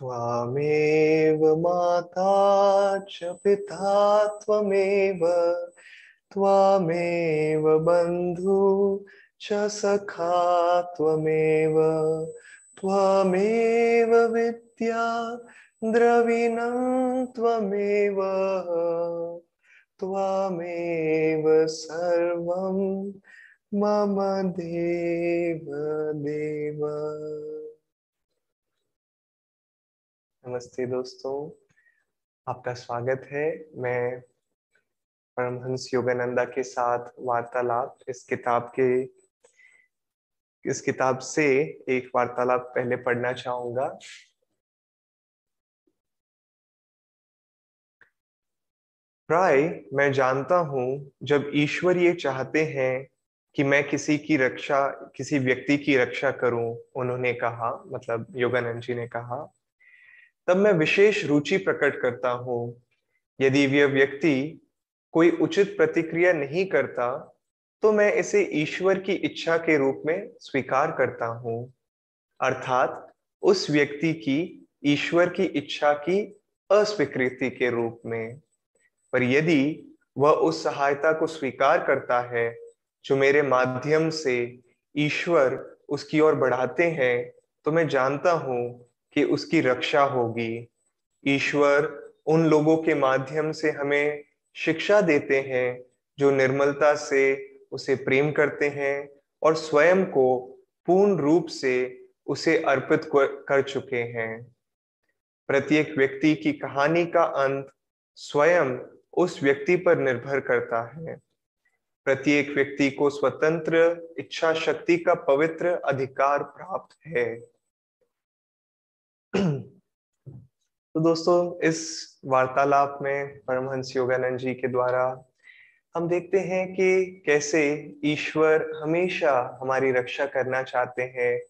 त्वामेव माता च पिता त्वमेव, त्वामेव बन्धु च सखा त्वमेव त्वमेव विद्या द्रविणं त्वमेव त्वमेव सर्वं मम देव देव नमस्ते दोस्तों, आपका स्वागत है। मैं परमहंस योगानंदा के साथ वार्तालाप। इस किताब के, इस किताब से एक वार्तालाप पहले पढ़ना चाहूँगा। प्राय मैं जानता हूँ, जब ईश्वर ये चाहते हैं कि मैं किसी की रक्षा, किसी व्यक्ति की रक्षा करूँ, उन्होंने कहा मतलब योगानंद जी ने कहा तब मैं विशेष रुचि प्रकट करता हूँ। यदि वह व्यक्ति कोई उचित प्रतिक्रिया नहीं करता तो मैं इसे ईश्वर की इच्छा के रूप में स्वीकार करता हूँ। अर्थात, उस व्यक्ति की ईश्वर की इच्छा की अस्वीकृति के रूप में। पर यदि वह उस सहायता को स्वीकार करता है, जो मेरे माध्यम से ईश्वर उसकी ओर बढ़ाते हैं तो मैं जानता हूँ कि उसकी रक्षा होगी। ईश्वर उन लोगों के माध्यम से हमें शिक्षा देते हैं, जो निर्मलता से उसे प्रेम करते हैं और स्वयं को पूर्ण रूप से उसे अर्पित कर चुके हैं। प्रत्येक व्यक्ति की कहानी का अंत स्वयं उस व्यक्ति पर निर्भर करता है। प्रत्येक व्यक्ति को स्वतंत्र इच्छा शक्ति का पवित्र अधिकार प्राप्त है। तो दोस्तों, इस वार्तालाप में परमहंस योगानंद जी के द्वारा हम देखते हैं कि कैसे ईश्वर हमेशा हमारी रक्षा करना चाहते हैं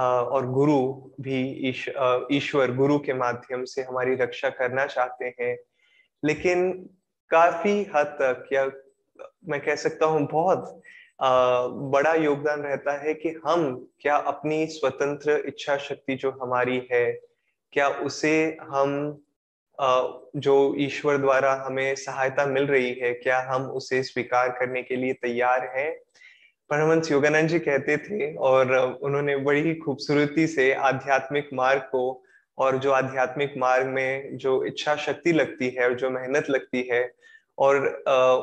और गुरु भी ईश्वर गुरु के माध्यम से हमारी रक्षा करना चाहते हैं। लेकिन काफ़ी हद तक या मैं कह सकता हूँ बहुत बड़ा योगदान रहता है कि हम क्या अपनी स्वतंत्र इच्छा शक्ति जो हमारी है, क्या उसे हम जो ईश्वर द्वारा हमें सहायता मिल रही है, क्या हम उसे स्वीकार करने के लिए तैयार हैं? परमंश योगानंद जी कहते थे और उन्होंने बड़ी ही खूबसूरती से आध्यात्मिक मार्ग को और जो आध्यात्मिक मार्ग में जो इच्छा शक्ति लगती है और जो मेहनत लगती है और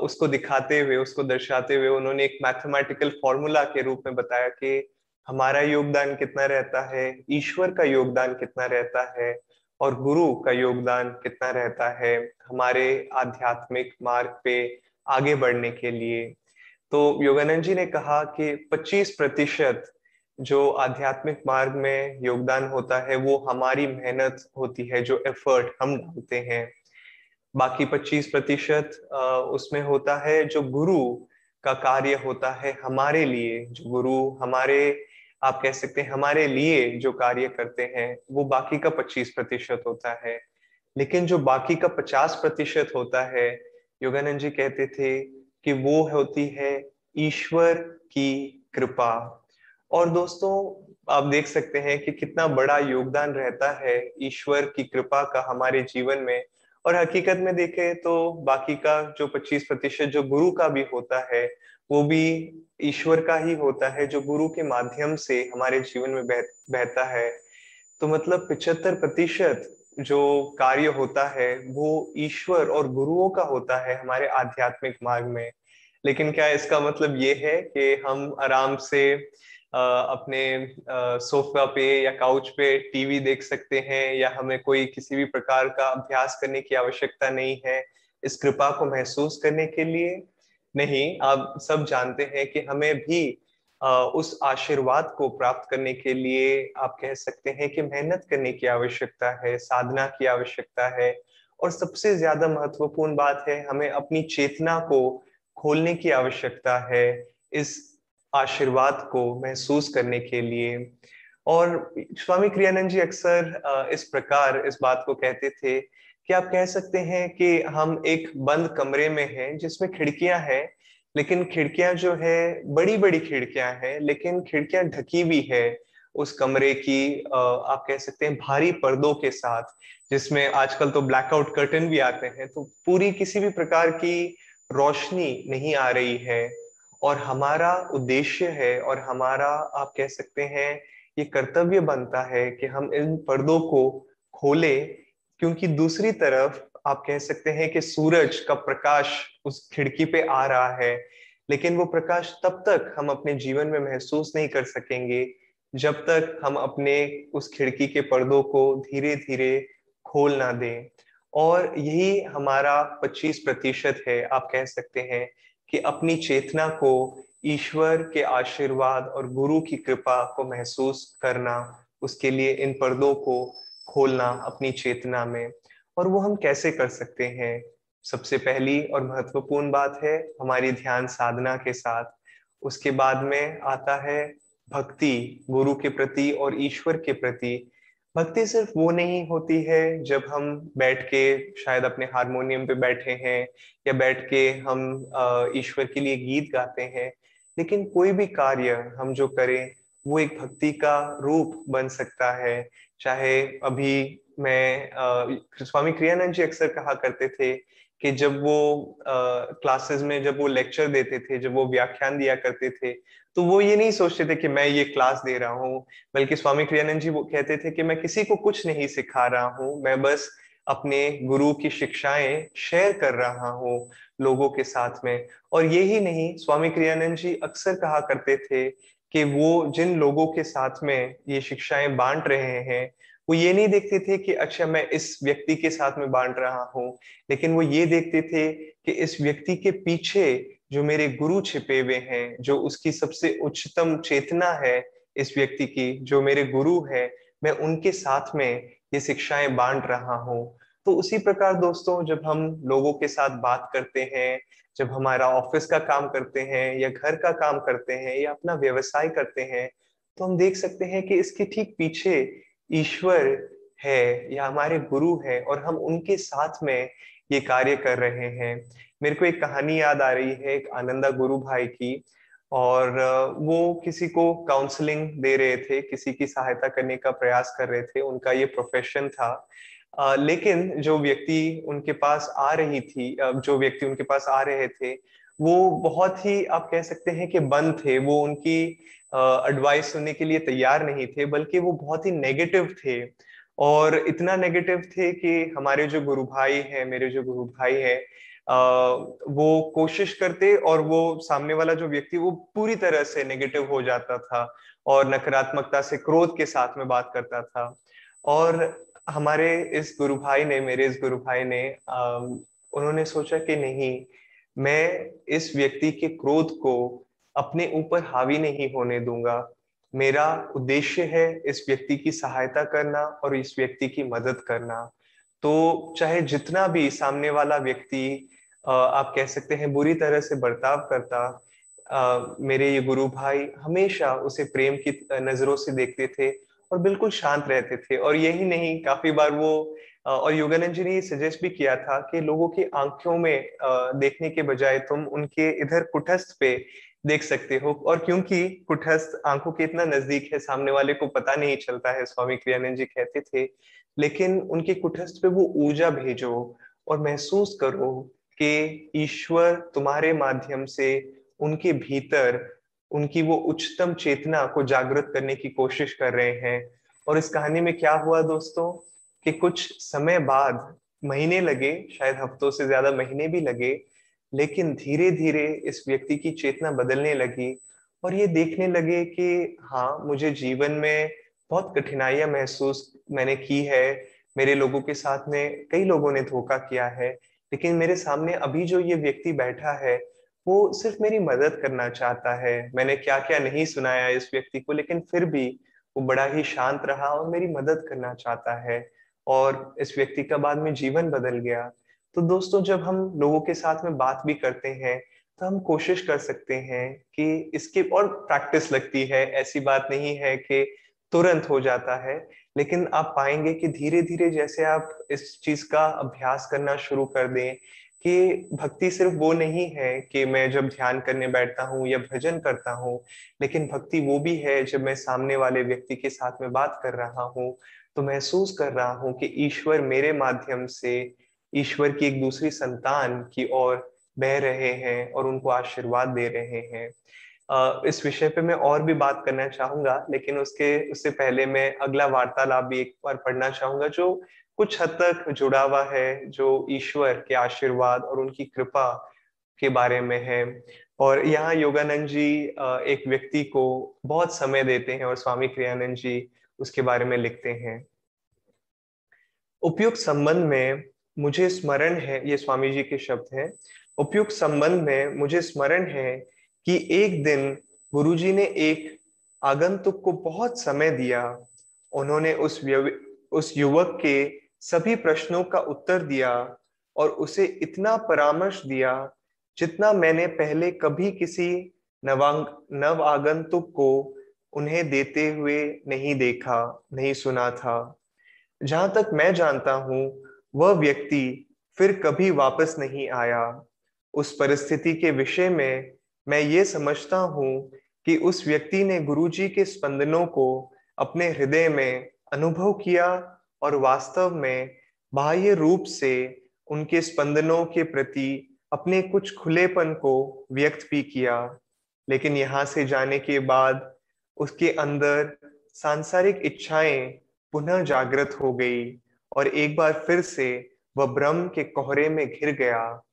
उसको दिखाते हुए, उसको दर्शाते हुए उन्होंने एक मैथमेटिकल फॉर्मूला के रूप में बताया कि हमारा योगदान कितना रहता है, ईश्वर का योगदान कितना रहता है और गुरु का योगदान कितना रहता है हमारे आध्यात्मिक मार्ग पे आगे बढ़ने के लिए। तो योगानंद जी ने कहा कि 25 प्रतिशत जो आध्यात्मिक मार्ग में योगदान होता है, वो हमारी मेहनत होती है, जो एफर्ट हम डालते हैं। बाकी 25 प्रतिशत उसमें होता है जो गुरु का कार्य होता है हमारे लिए, जो गुरु हमारे, आप कह सकते हैं, हमारे लिए जो कार्य करते हैं, वो बाकी का 25 प्रतिशत होता है। लेकिन जो बाकी का 50 प्रतिशत होता है, योगानंद जी कहते थे कि वो होती है ईश्वर की कृपा। और दोस्तों, आप देख सकते हैं कि कितना बड़ा योगदान रहता है ईश्वर की कृपा का हमारे जीवन में। और हकीकत में देखें तो बाकी का जो 25 प्रतिशत जो गुरु का भी होता है वो भी ईश्वर का ही होता है जो गुरु के माध्यम से हमारे जीवन में बह, बहता है। तो मतलब पिछहत्तर प्रतिशत जो कार्य होता है वो ईश्वर और गुरुओं का होता है हमारे आध्यात्मिक मार्ग में। लेकिन क्या इसका मतलब ये है कि हम आराम से अपने सोफा पे या काउच पे टीवी देख सकते हैं या हमें कोई किसी भी प्रकार का अभ्यास करने की आवश्यकता नहीं है इस कृपा को महसूस करने के लिए। नहीं आप सब जानते हैं कि हमें भी उस आशीर्वाद को प्राप्त करने के लिए आप कह सकते हैं कि मेहनत करने की आवश्यकता है, साधना की आवश्यकता है। और सबसे ज़्यादा महत्वपूर्ण बात है, हमें अपनी चेतना को खोलने की आवश्यकता है। इस आशीर्वाद को महसूस करने के लिए। और स्वामी क्रियानंद जी अक्सर इस प्रकार इस बात को कहते थे कि आप कह सकते हैं कि हम एक बंद कमरे में हैं जिसमें खिड़कियाँ हैं, लेकिन खिड़कियाँ जो है बड़ी बड़ी खिड़कियाँ हैं, लेकिन खिड़कियाँ ढकी हुई है उस कमरे की आप कह सकते हैं भारी पर्दों के साथ, जिसमें आजकल तो ब्लैकआउट कर्टन भी आते हैं तो पूरी किसी भी प्रकार की रोशनी नहीं आ रही है। और हमारा उद्देश्य है और हमारा, आप कह सकते हैं, ये कर्तव्य बनता है कि हम इन पर्दों को खोले, क्योंकि दूसरी तरफ़ आप कह सकते हैं कि सूरज का प्रकाश उस खिड़की पे आ रहा है, लेकिन वो प्रकाश तब तक हम अपने जीवन में महसूस नहीं कर सकेंगे, जब तक हम अपने उस खिड़की के पर्दों को धीरे धीरे खोल ना दें। और यही हमारा 25 प्रतिशत है, आप कह सकते हैं कि अपनी चेतना को ईश्वर के आशीर्वाद और गुरु की कृपा को महसूस करना, उसके लिए इन पर्दों को खोलना अपनी चेतना में। और वो हम कैसे कर सकते हैं? सबसे पहली और महत्वपूर्ण बात है हमारी ध्यान साधना के साथ। उसके बाद में आता है भक्ति, गुरु के प्रति और ईश्वर के प्रति। भक्ति सिर्फ़ वो नहीं होती है जब हम बैठ के शायद अपने हारमोनियम पे बैठे हैं या बैठ के हम ईश्वर के लिए गीत गाते हैं। लेकिन कोई भी कार्य हम जो करें, वो एक भक्ति का रूप बन सकता है। चाहे अभी मैं स्वामी क्रियानंद जी अक्सर कहा करते थे कि जब वो क्लासेस में जब वो लेक्चर देते थे, जब वो व्याख्यान दिया करते थे तो वो ये नहीं सोचते थे कि मैं ये क्लास दे रहा हूँ, बल्कि स्वामी क्रियानंद जी वो कहते थे कि मैं किसी को कुछ नहीं सिखा रहा हूँ, मैं बस अपने गुरु की शिक्षाएँ शेयर कर रहा हूँ लोगों के साथ में। और यही नहीं, स्वामी क्रियानंद जी अक्सर कहा करते थे कि वो जिन लोगों के साथ में ये शिक्षाएँ बांट रहे हैं वो ये नहीं देखते थे कि अच्छा मैं इस व्यक्ति के साथ में बांट रहा हूँ, लेकिन वो ये देखते थे कि इस व्यक्ति के पीछे जो मेरे गुरु छिपे हुए हैं, जो उसकी सबसे उच्चतम चेतना है इस व्यक्ति की, जो मेरे गुरु है, मैं उनके साथ में ये शिक्षाएँ बांट रहा हूँ। तो उसी प्रकार दोस्तों, जब हम लोगों के साथ बात करते हैं, जब हमारा ऑफ़िस का काम करते हैं या घर का काम करते हैं या अपना व्यवसाय करते हैं तो हम देख सकते हैं कि इसके ठीक पीछे ईश्वर है या हमारे गुरु है और हम उनके साथ में ये कार्य कर रहे हैं। मेरे को एक कहानी याद आ रही है एक आनंदा गुरु भाई की और वो किसी को काउंसलिंग दे रहे थे, किसी की सहायता करने का प्रयास कर रहे थे, उनका ये प्रोफेशन था। लेकिन जो व्यक्ति उनके पास आ रही थी जो व्यक्ति उनके पास आ रहे थे वो बहुत ही आप कह सकते हैं कि बंद थे। वो उनकी एडवाइस uh, सुनने के लिए तैयार नहीं थे बल्कि वो बहुत ही नेगेटिव थे। और इतना नेगेटिव थे कि हमारे जो गुरु भाई हैं मेरे जो गुरु भाई हैं वो कोशिश करते और वो सामने वाला जो व्यक्ति वो पूरी तरह से नेगेटिव हो जाता था और नकारात्मकता से क्रोध के साथ में बात करता था। और हमारे इस गुरु भाई ने मेरे इस गुरु भाई ने आ, उन्होंने सोचा कि नहीं मैं इस व्यक्ति के क्रोध को अपने ऊपर हावी नहीं होने दूँगा। मेरा उद्देश्य है इस व्यक्ति की सहायता करना और इस व्यक्ति की मदद करना। तो चाहे जितना भी सामने वाला व्यक्ति आप कह सकते हैं बुरी तरह से बर्ताव करता मेरे ये गुरु भाई हमेशा उसे प्रेम की नज़रों से देखते थे और बिल्कुल शांत रहते थे। और यही नहीं, काफ़ी बार वो और योगानंद जी ने सजेस्ट भी किया था कि लोगों की आँखों में देखने के बजाय तुम उनके इधर कुटस्थ पे देख सकते हो। और क्योंकि कुटस्थ आँखों के इतना नज़दीक है, सामने वाले को पता नहीं चलता है, स्वामी क्रियानंद जी कहते थे, लेकिन उनके कुटस्थ पे वो ऊर्जा भेजो और महसूस करो कि ईश्वर तुम्हारे माध्यम से उनके भीतर उनकी वो उच्चतम चेतना को जागृत करने की कोशिश कर रहे हैं। और इस कहानी में क्या हुआ दोस्तों? कि कुछ समय बाद महीने लगे, शायद हफ्तों से ज़्यादा महीने भी लगे, लेकिन धीरे धीरे इस व्यक्ति की चेतना बदलने लगी और ये देखने लगे कि हाँ मुझे जीवन में बहुत कठिनाइयाँ महसूस मैंने की है। मेरे लोगों के साथ में कई लोगों ने धोखा किया है, लेकिन मेरे सामने अभी जो ये व्यक्ति बैठा है, वो सिर्फ़ मेरी मदद करना चाहता है। मैंने क्या क्या नहीं सुनाया इस व्यक्ति को, लेकिन फिर भी वो बड़ा ही शांत रहा और मेरी मदद करना चाहता है। और इस व्यक्ति का बाद में जीवन बदल गया। तो दोस्तों, जब हम लोगों के साथ में बात भी करते हैं तो हम कोशिश कर सकते हैं कि इसके और प्रैक्टिस लगती है। ऐसी बात नहीं है कि तुरंत हो जाता है, लेकिन आप पाएँगे कि धीरे धीरे जैसे आप इस चीज़ का अभ्यास करना शुरू कर दें कि भक्ति सिर्फ़ वो नहीं है कि मैं जब ध्यान करने बैठता हूँ या भजन करता हूँ, लेकिन भक्ति वो भी है जब मैं सामने वाले व्यक्ति के साथ में बात कर रहा हूँ। तो महसूस कर रहा हूँ कि ईश्वर मेरे माध्यम से ईश्वर की एक दूसरी संतान की ओर बह रहे हैं और उनको आशीर्वाद दे रहे हैं। इस विषय पे मैं और भी बात करना चाहूँगा, लेकिन उसके, उससे पहले मैं अगला वार्तालाप भी एक बार पढ़ना चाहूँगा, जो कुछ हद तक जुड़ा हुआ है, जो ईश्वर के आशीर्वाद और उनकी कृपा के बारे में है। और यहाँ योगानंद जी एक व्यक्ति को बहुत समय देते हैं और स्वामी क्रियानंद जी उसके बारे में लिखते हैं। उपयुक्त संबंध में मुझे स्मरण है, ये स्वामी जी के शब्द हैं। उपयुक्त संबंध में मुझे स्मरण है कि एक दिन गुरुजी ने एक आगंतुक को बहुत समय दिया। उन्होंने उस उस युवक के सभी प्रश्नों का उत्तर दिया और उसे इतना परामर्श दिया जितना मैंने पहले कभी किसी नवांग नव आगंतुक को उन्हें देते हुए नहीं देखा, नहीं सुना था। जहाँ तक मैं जानता हूँ, वह व्यक्ति फिर कभी वापस नहीं आया। उस परिस्थिति के विषय में मैं ये समझता हूँ कि उस व्यक्ति ने गुरुजी के स्पंदनों को अपने हृदय में अनुभव किया और वास्तव में बाह्य रूप से उनके स्पंदनों के प्रति अपने कुछ खुलेपन को व्यक्त भी किया। लेकिन यहाँ से जाने के बाद उसके अंदर सांसारिक इच्छाएँ पुनः जागृत हो गई और एक बार फिर से वह ब्रह्म के कोहरे में घिर गया।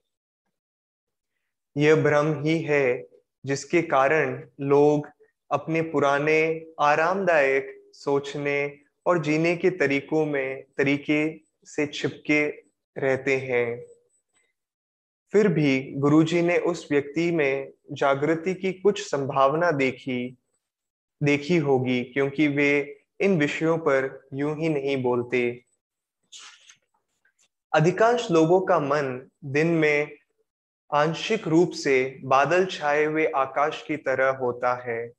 यह भ्रम ही है जिसके कारण लोग अपने पुराने, आरामदायक सोचने और जीने के तरीकों में, तरीके से छिपके रहते हैं। फिर भी गुरुजी ने उस व्यक्ति में जागृति की कुछ संभावना देखी देखी होगी, क्योंकि वे इन विषयों पर यूँ ही नहीं बोलते। अधिकांश लोगों का मन दिन में आंशिक रूप से बादल छाए हुए आकाश की तरह होता है।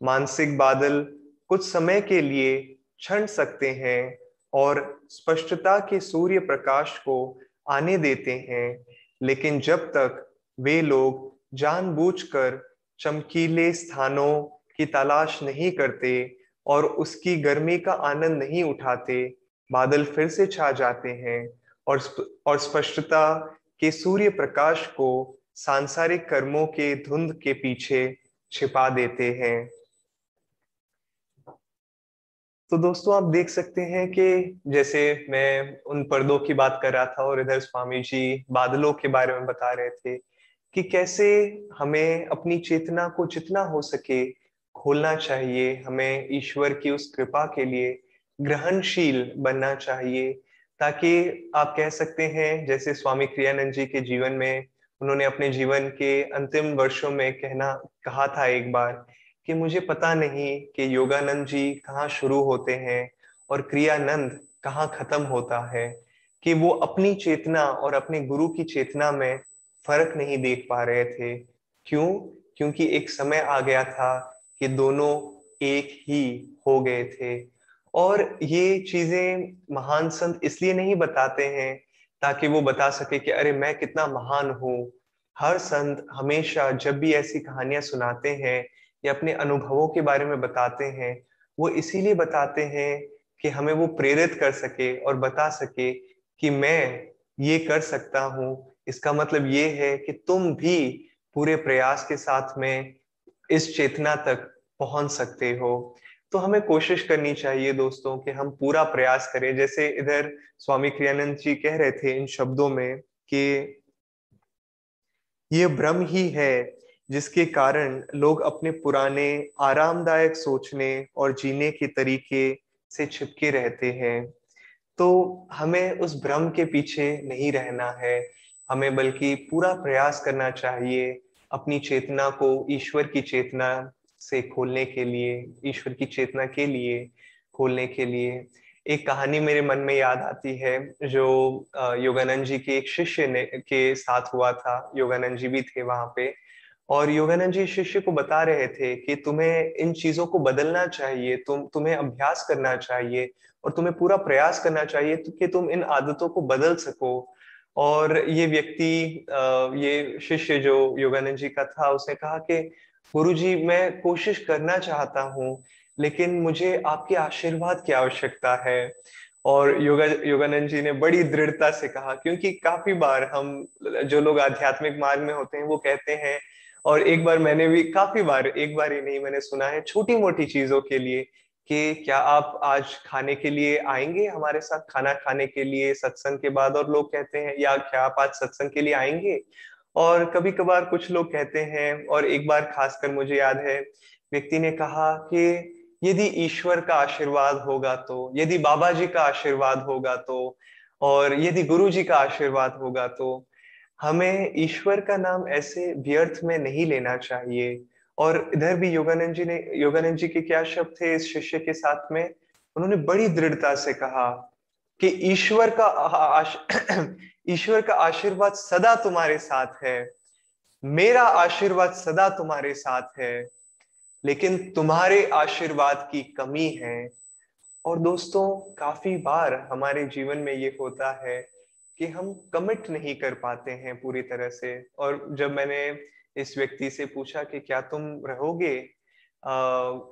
मानसिक बादल कुछ समय के लिए छंट सकते हैं और स्पष्टता के सूर्य प्रकाश को आने देते हैं, लेकिन जब तक वे लोग जानबूझकर चमकीले स्थानों की तलाश नहीं करते और उसकी गर्मी का आनंद नहीं उठाते, बादल फिर से छा जाते हैं और और स्पष्टता के सूर्य प्रकाश को सांसारिक कर्मों के धुंध के पीछे छिपा देते हैं। तो दोस्तों, आप देख सकते हैं कि जैसे मैं उन पर्दों की बात कर रहा था और इधर स्वामी जी बादलों के बारे में बता रहे थे कि कैसे हमें अपनी चेतना को जितना हो सके खोलना चाहिए, हमें ईश्वर की उस कृपा के लिए ग्रहणशील बनना चाहिए, ताकि आप कह सकते हैं, जैसे स्वामी क्रियानंद जी के जीवन में उन्होंने अपने जीवन के अंतिम वर्षों में कहना, कहा था एक बार कि मुझे पता नहीं कि योगानंद जी कहाँ शुरू होते हैं और क्रियानंद कहाँ खत्म होता है, कि वो अपनी चेतना और अपने गुरु की चेतना में फ़र्क नहीं देख पा रहे थे। क्यों? क्योंकि एक समय आ गया था कि दोनों एक ही हो गए थे। और ये चीज़ें महान संत इसलिए नहीं बताते हैं ताकि वो बता सके कि अरे मैं कितना महान हूँ। हर संत हमेशा जब भी ऐसी कहानियाँ सुनाते हैं या अपने अनुभवों के बारे में बताते हैं, वो इसीलिए बताते हैं कि हमें वो प्रेरित कर सके और बता सके कि मैं ये कर सकता हूँ। इसका मतलब ये है कि तुम भी पूरे प्रयास के साथ में इस चेतना तक पहुँच सकते हो। तो हमें कोशिश करनी चाहिए दोस्तों कि हम पूरा प्रयास करें। जैसे इधर स्वामी क्रियानंद जी कह रहे थे इन शब्दों में कि ये भ्रम ही है जिसके कारण लोग अपने पुराने आरामदायक सोचने और जीने के तरीके से छिपके रहते हैं। तो हमें उस भ्रम के पीछे नहीं रहना है। हमें बल्कि पूरा प्रयास करना चाहिए अपनी चेतना को, ईश्वर की चेतना से खोलने के लिए, ईश्वर की चेतना के लिए खोलने के लिए। एक कहानी मेरे मन में याद आती है, जो योगानंद जी के एक शिष्य ने, के साथ हुआ था। योगानंद जी भी थे वहाँ पे। और योगानंद जी शिष्य को बता रहे थे कि तुम्हें इन चीज़ों को बदलना चाहिए, तुम, तुम्हें अभ्यास करना चाहिए और तुम्हें पूरा प्रयास करना चाहिए तो कि तुम इन आदतों को बदल सको। और ये व्यक्ति ये शिष्य जो योगानंद जी का था, उसने कहा कि गुरु जी मैं कोशिश करना चाहता हूँ, लेकिन मुझे आपके आशीर्वाद की आवश्यकता है। और योगा, योगानंद जी ने बड़ी दृढ़ता से कहा, क्योंकि काफ़ी बार हम जो लोग आध्यात्मिक मार्ग में होते हैं, वो कहते हैं, और एक बार मैंने भी, काफ़ी बार, एक बार ही नहीं, मैंने सुना है छोटी मोटी चीज़ों के लिए कि क्या आप आज खाने के लिए आएँगे हमारे साथ? खाना खाने के लिए, सत्संग के बाद? और लोग कहते हैं, या क्या आप आज सत्संग के लिए आएँगे? और कभी कभार कुछ लोग कहते हैं, और एक बार खासकर मुझे याद है, व्यक्ति ने कहा कि यदि ईश्वर का आशीर्वाद होगा तो यदि बाबा जी का आशीर्वाद होगा तो और यदि गुरु जी का आशीर्वाद होगा तो हमें ईश्वर का नाम ऐसे व्यर्थ में नहीं लेना चाहिए। और इधर भी योगानंद जी ने, योगानंद जी के क्या शब्द थे इस शिष्य के साथ में? उन्होंने बड़ी दृढ़ता से कहा कि ईश्वर का ईश्वर का आशीर्वाद सदा तुम्हारे साथ है। मेरा आशीर्वाद सदा तुम्हारे साथ है, लेकिन तुम्हारे आशीर्वाद की कमी है। और दोस्तों, काफ़ी बार हमारे जीवन में ये होता है कि हम कमिट नहीं कर पाते हैं पूरी तरह से। और जब मैंने इस व्यक्ति से पूछा कि क्या तुम रहोगे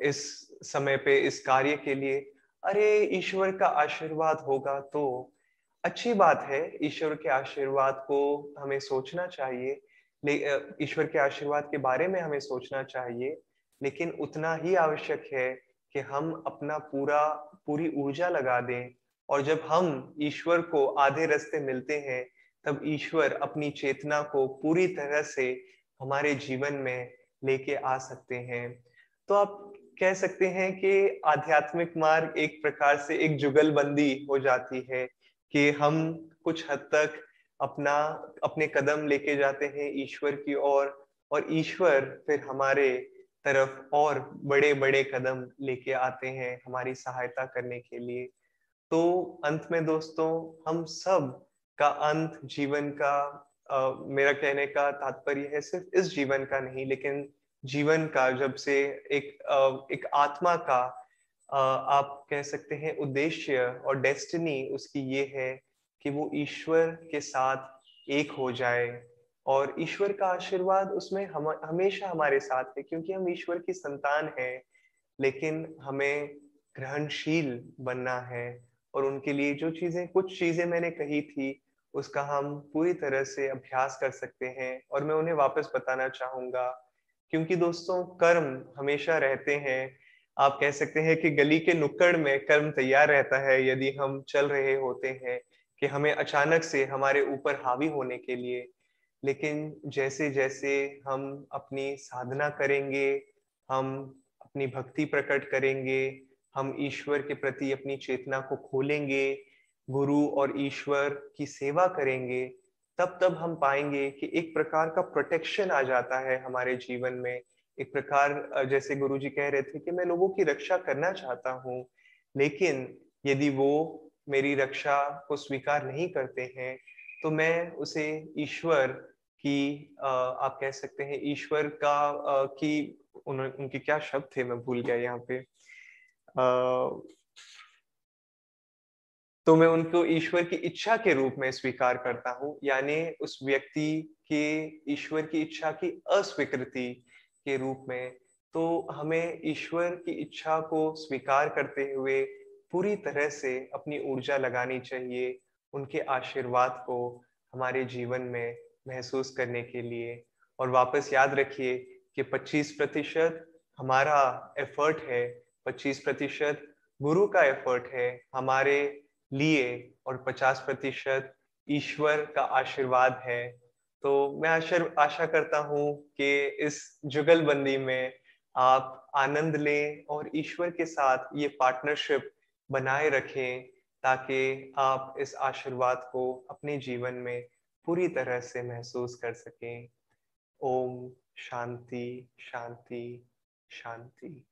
इस समय पे, इस कार्य के लिए अरे, ईश्वर का आशीर्वाद होगा तो। अच्छी बात है, ईश्वर के आशीर्वाद को हमें सोचना चाहिए। ईश्वर के आशीर्वाद के बारे में हमें सोचना चाहिए, लेकिन उतना ही आवश्यक है कि हम अपना पूरा, पूरी ऊर्जा लगा दें। और जब हम ईश्वर को आधे रास्ते मिलते हैं, तब ईश्वर अपनी चेतना को पूरी तरह से हमारे जीवन में लेके आ सकते हैं। तो आप कह सकते हैं कि आध्यात्मिक मार्ग एक प्रकार से एक जुगलबंदी हो जाती है कि हम कुछ हद तक अपना अपने कदम लेके जाते हैं ईश्वर की ओर और, ईश्वर फिर हमारे तरफ़ और बड़े बड़े कदम लेके आते हैं हमारी सहायता करने के लिए। तो अंत में दोस्तों हम सब का अंत जीवन का आ, मेरा कहने का तात्पर्य है सिर्फ़ इस जीवन का नहीं लेकिन जीवन का जब से एक एक आत्मा का आप कह सकते हैं उद्देश्य और डेस्टिनी उसकी ये है कि वो ईश्वर के साथ एक हो जाए। और ईश्वर का आशीर्वाद उसमें हम, हमेशा हमारे साथ है क्योंकि हम ईश्वर की संतान हैं, लेकिन हमें ग्रहणशील बनना है। और उनके लिए जो चीज़ें, कुछ चीज़ें मैंने कही थी, उसका हम पूरी तरह से अभ्यास कर सकते हैं। और मैं उन्हें वापस बताना चाहूँगा। क्योंकि दोस्तों, कर्म हमेशा रहते हैं। आप कह सकते हैं कि गली के नुक्कड़ में कर्म तैयार रहता है, यदि हम चल रहे होते हैं कि हमें अचानक से हमारे ऊपर हावी होने के लिए। लेकिन जैसे जैसे हम अपनी साधना करेंगे, हम अपनी भक्ति प्रकट करेंगे, हम ईश्वर के प्रति अपनी चेतना को खोलेंगे, गुरु और ईश्वर की सेवा करेंगे तब तब हम पाएँगे कि एक प्रकार का प्रोटेक्शन आ जाता है हमारे जीवन में। एक प्रकार जैसे गुरु जी कह रहे थे कि मैं लोगों की रक्षा करना चाहता हूँ लेकिन यदि वो मेरी रक्षा को स्वीकार नहीं करते हैं तो मैं उसे ईश्वर की आप कह सकते हैं ईश्वर का की उन, उनके क्या शब्द थे? मैं भूल गया यहाँ पे। तो मैं उनको ईश्वर की इच्छा के रूप में स्वीकार करता हूँ, यानी उस व्यक्ति के ईश्वर की इच्छा की अस्वीकृति के रूप में। तो हमें ईश्वर की इच्छा को स्वीकार करते हुए पूरी तरह से अपनी ऊर्जा लगानी चाहिए, उनके आशीर्वाद को हमारे जीवन में महसूस करने के लिए। और वापस याद रखिए कि 25 प्रतिशत हमारा एफर्ट है 25 प्रतिशत गुरु का एफर्ट है, हमारे लिए और 50 प्रतिशत ईश्वर का आशीर्वाद है। तो मैं आशा आशा करता हूँ कि इस जुगलबंदी में आप आनंद लें और ईश्वर के साथ ये पार्टनरशिप बनाए रखें ताकि आप इस आशीर्वाद को अपने जीवन में पूरी तरह से महसूस कर सकें। ओम शांति शांति शांति।